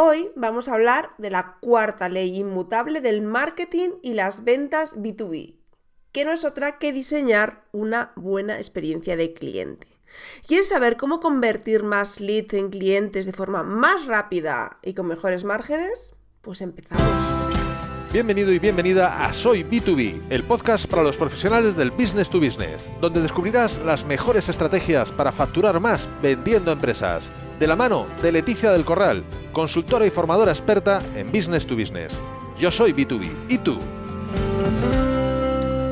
Hoy vamos a hablar de la cuarta ley inmutable del marketing y las ventas B2B, que no es otra que diseñar una buena experiencia de cliente. ¿Quieres saber cómo convertir más leads en clientes de forma más rápida y con mejores márgenes? Pues empezamos. Bienvenido y bienvenida a Soy B2B, el podcast para los profesionales del business to business, donde descubrirás las mejores estrategias para facturar más vendiendo empresas. De la mano de Leticia del Corral, consultora y formadora experta en business to business. Yo soy B2B. ¿Y tú?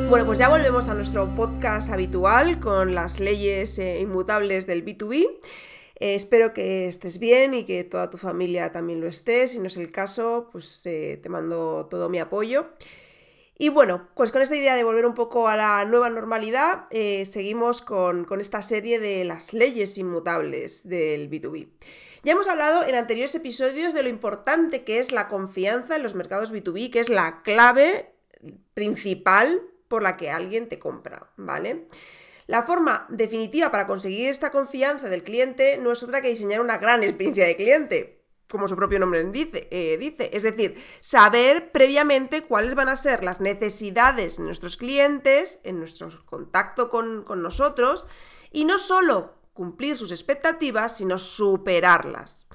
Bueno, pues ya volvemos a nuestro podcast habitual con las leyes eh, inmutables del B2B. Eh, espero que estés bien y que toda tu familia también lo esté. Si no es el caso, pues eh, te mando todo mi apoyo. Y bueno, pues con esta idea de volver un poco a la nueva normalidad, seguimos con, esta serie de las leyes inmutables del B2B. Ya hemos hablado en anteriores episodios de lo importante que es la confianza en los mercados B2B, que es la clave principal por la que alguien te compra, ¿vale? La forma definitiva para conseguir esta confianza del cliente no es otra que diseñar una gran experiencia de cliente, como su propio nombre dice, eh. Es decir, saber previamente cuáles van a ser las necesidades de nuestros clientes, en nuestro contacto con, con nosotros, y no solo cumplir sus expectativas, sino superarlas.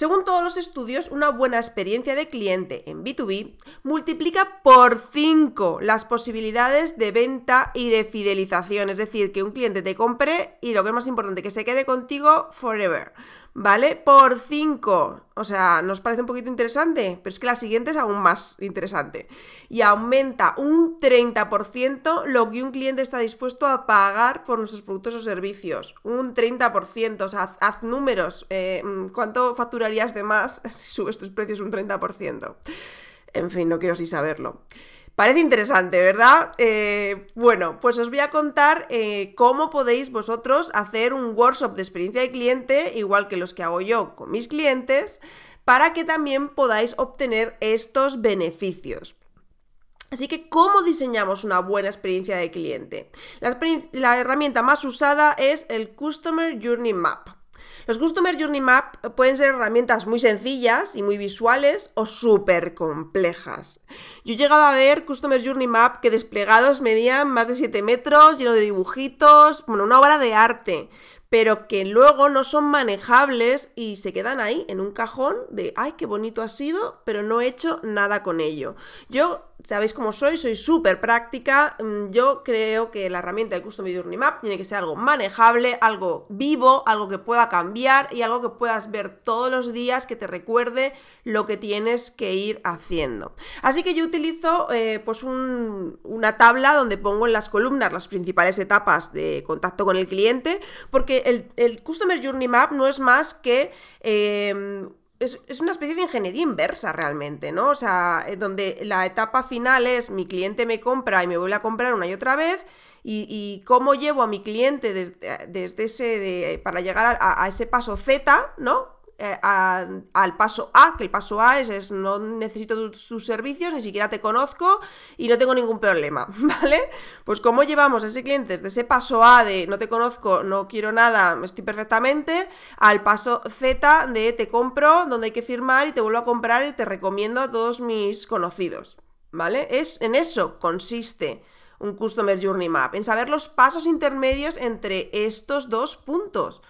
Según todos los estudios, una buena experiencia de cliente en B2B multiplica por 5 las posibilidades de venta y de fidelización. Es decir, que un cliente te compre y lo que es más importante, que se quede contigo forever. ¿Vale? Por 5. O sea, ¿nos parece un poquito interesante? Pero es que la siguiente es aún más interesante. Y aumenta un 30% lo que un cliente está dispuesto a pagar por nuestros productos o servicios. Un 30%. O sea, haz, números. Eh, ¿Cuánto facturarías de más si subes tus precios un 30%? En fin, no quiero así saberlo. Parece interesante, ¿verdad? Eh, bueno, pues os voy a contar eh, cómo podéis vosotros hacer un workshop de experiencia de cliente, igual que los que hago yo con mis clientes, para que también podáis obtener estos beneficios. Así que, ¿cómo diseñamos una buena experiencia de cliente? La, la herramienta más usada es el Customer Journey Map. Los Customer Journey Map pueden ser herramientas muy sencillas y muy visuales o súper complejas. Yo he llegado a ver Customer Journey Map que desplegados medían más de 7 metros, lleno de dibujitos, bueno, una obra de arte pero que luego no son manejables y se quedan ahí en un cajón de, ay, qué bonito ha sido, pero no he hecho nada con ello. Yo sabéis cómo soy, soy súper práctica. Mm, yo creo que la herramienta de Custom Journey Map tiene que ser algo manejable, algo vivo, algo que pueda cambiar y algo que puedas ver todos los días que te recuerde lo que tienes que ir haciendo. Así que yo utilizo eh, pues una tabla donde pongo en las columnas las principales etapas de contacto con el cliente, porque el, Customer Journey Map no es más que eh, es, una especie de ingeniería inversa realmente, ¿no? O sea, eh, donde la etapa final es mi cliente me compra y me vuelve a comprar una y otra vez. Y, cómo llevo a mi cliente desde, ese para llegar a, a, ese paso Z, ¿no? Eh, al paso A, que el paso A es, no necesito tus servicios, ni siquiera te conozco y no tengo ningún problema, ¿vale? Pues cómo llevamos a ese cliente de ese paso A de no te conozco, no quiero nada, estoy perfectamente, al paso Z de te compro, donde hay que firmar y te vuelvo a comprar y te recomiendo a todos mis conocidos, ¿vale? Es, en eso consiste un Customer Journey Map, en saber los pasos intermedios entre estos dos puntos.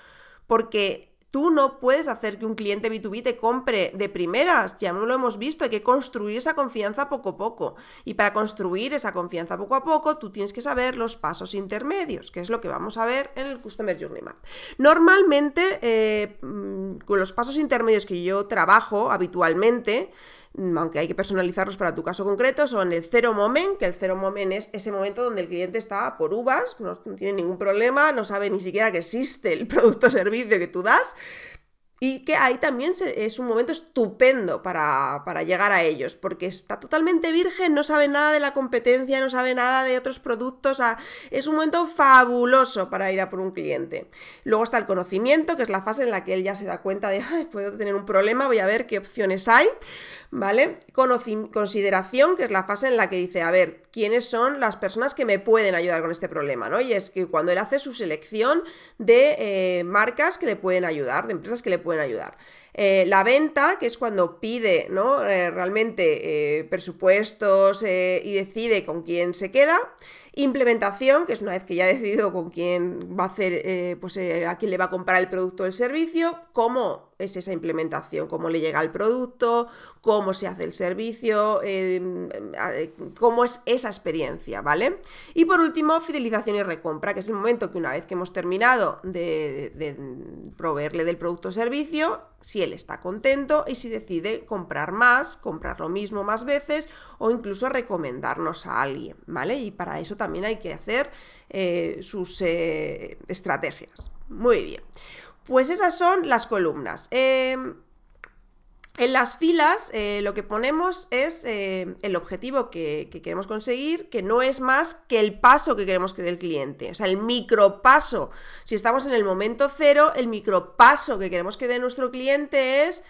Porque Tú no puedes hacer que un cliente B2B te compre de primeras, ya no lo hemos visto, hay que construir esa confianza poco a poco. Y para construir esa confianza poco a poco, tú tienes que saber los pasos intermedios, que es lo que vamos a ver en el Customer Journey Map. Normalmente, eh, mm, con los pasos intermedios que yo trabajo habitualmente, aunque hay que personalizarlos para tu caso concreto, son el cero moment, que el cero moment es ese momento donde el cliente está por uvas, no tiene ningún problema, no sabe ni siquiera que existe el producto o servicio que tú das, y que ahí también es un momento estupendo para, llegar a ellos, porque está totalmente virgen, no sabe nada de la competencia, no sabe nada de otros productos, es un momento fabuloso para ir a por un cliente. Luego está el conocimiento, que es la fase en la que él ya se da cuenta de, Ay, puedo tener un problema, voy a ver qué opciones hay, ¿vale? consideración, que es la fase en la que dice, a ver, quiénes son las personas que me pueden ayudar con este problema, ¿no? Y es que cuando él hace su selección de eh, marcas que le pueden ayudar, de empresas que le pueden ayudar. Eh, la venta, que es cuando pide ¿no? Eh, realmente presupuestos y decide con quién se queda. Implementación, que es una vez que ya ha decidido con quién va a hacer, pues a quién le va a comprar el producto o el servicio, cómo es esa implementación, cómo le llega el producto, cómo se hace el servicio, em, eh, cómo es esa experiencia, ¿vale? Y por último, fidelización y recompra, que es el momento que una vez que hemos terminado de, proveerle del producto o servicio, si él está contento y si decide comprar más, comprar lo mismo más veces o incluso recomendarnos a alguien, ¿vale? Y para eso también hay que hacer eh, sus eh, estrategias. Muy bien. Pues esas son las columnas. Em, en las filas eh, lo que ponemos es eh, el objetivo que, queremos conseguir, que no es más que el paso que queremos que dé el cliente. O sea, el micropaso. Si estamos en el momento cero, el micropaso que queremos que dé nuestro cliente es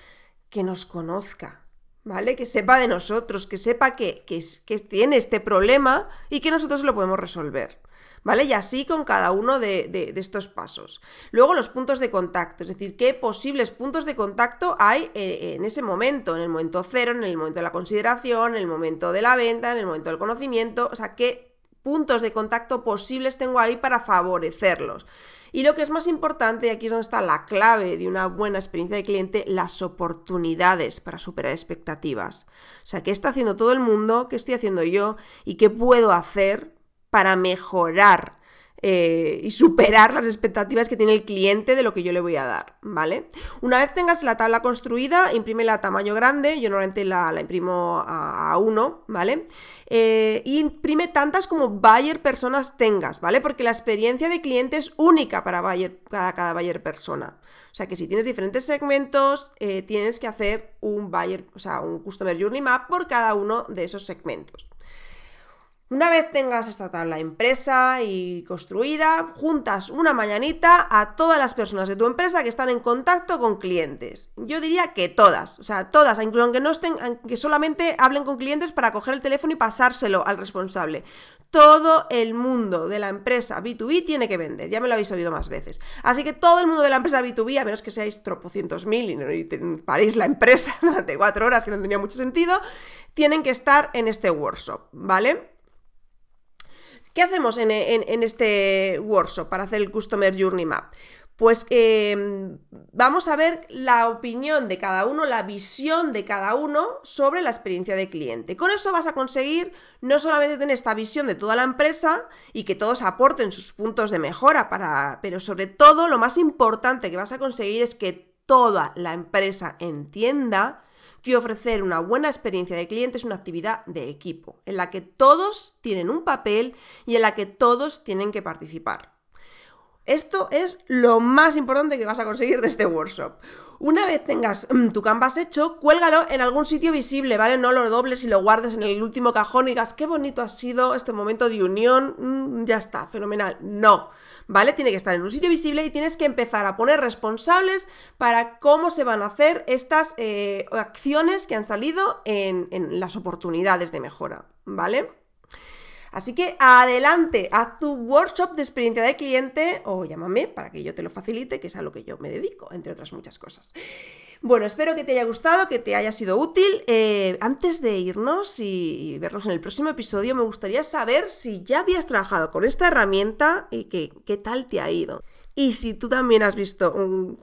que nos conozca. ¿Vale? Que sepa de nosotros, que sepa que, que, que tiene este problema y que nosotros lo podemos resolver. ¿Vale? Y así con cada uno de, estos pasos. Luego los puntos de contacto, es decir, qué posibles puntos de contacto hay eh, en ese momento, en el momento cero, en el momento de la consideración, en el momento de la venta, en el momento del conocimiento, o sea, qué puntos de contacto posibles tengo ahí para favorecerlos. Y lo que es más importante, y aquí es donde está la clave de una buena experiencia de cliente, las oportunidades para superar expectativas. O sea, ¿qué está haciendo todo el mundo? ¿Qué estoy haciendo yo? ¿Y qué puedo hacer para mejorar eh, y superar las expectativas que tiene el cliente de lo que yo le voy a dar, ¿vale? Una vez tengas la tabla construida, imprímela a tamaño grande, yo normalmente la, imprimo a, uno, ¿vale? Eh, y imprime tantas como buyer personas tengas, ¿vale? Porque la experiencia de cliente es única para, buyer, cada buyer persona. O sea que si tienes diferentes segmentos, eh, tienes que hacer un buyer, o sea, un customer journey map por cada uno de esos segmentos. Una vez tengas esta tabla impresa y construida, juntas una mañanita a todas las personas de tu empresa que están en contacto con clientes. Yo diría que todas, o sea, todas, incluso aunque no estén, que solamente hablen con clientes para coger el teléfono y pasárselo al responsable. Todo el mundo de la empresa B2B tiene que vender, ya me lo habéis oído más veces. Así que todo el mundo de la empresa B2B, a menos que seáis tropocientos mil y, paréis la empresa durante cuatro horas, que no tenía mucho sentido, tienen que estar en este workshop, ¿vale? ¿Qué hacemos en, este workshop para hacer el Customer Journey Map? Pues em, vamos a ver la opinión de cada uno, la visión de cada uno sobre la experiencia de cliente. Con eso vas a conseguir no solamente tener esta visión de toda la empresa y que todos aporten sus puntos de mejora para, pero sobre todo lo más importante que vas a conseguir es que toda la empresa entienda que ofrecer una buena experiencia de cliente es una actividad de equipo, en la que todos tienen un papel y en la que todos tienen que participar. Esto es lo más importante que vas a conseguir de este workshop. Una vez tengas mm, tu canvas hecho, cuélgalo en algún sitio visible, ¿vale? No lo dobles y lo guardes en el último cajón y digas, qué bonito ha sido este momento de unión, mm, ya está, fenomenal. No, ¿vale? Tiene que estar en un sitio visible y tienes que empezar a poner responsables para cómo se van a hacer estas eh, acciones que han salido en las oportunidades de mejora, ¿vale? Así que adelante, haz tu workshop de experiencia de cliente o llámame para que yo te lo facilite, que es a lo que yo me dedico, entre otras muchas cosas. Bueno, espero que te haya gustado, que te haya sido útil. Eh, antes de irnos y, vernos en el próximo episodio, me gustaría saber si ya habías trabajado con esta herramienta y qué tal te ha ido. Y si tú también has visto un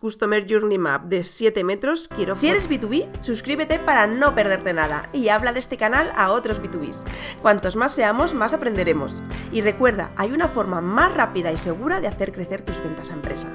Customer Journey Map de 7 metros, quiero... Si eres B2B, suscríbete para no perderte nada y habla de este canal a otros B2Bs. Cuantos más seamos, más aprenderemos. Y recuerda, hay una forma más rápida y segura de hacer crecer tus ventas a empresa.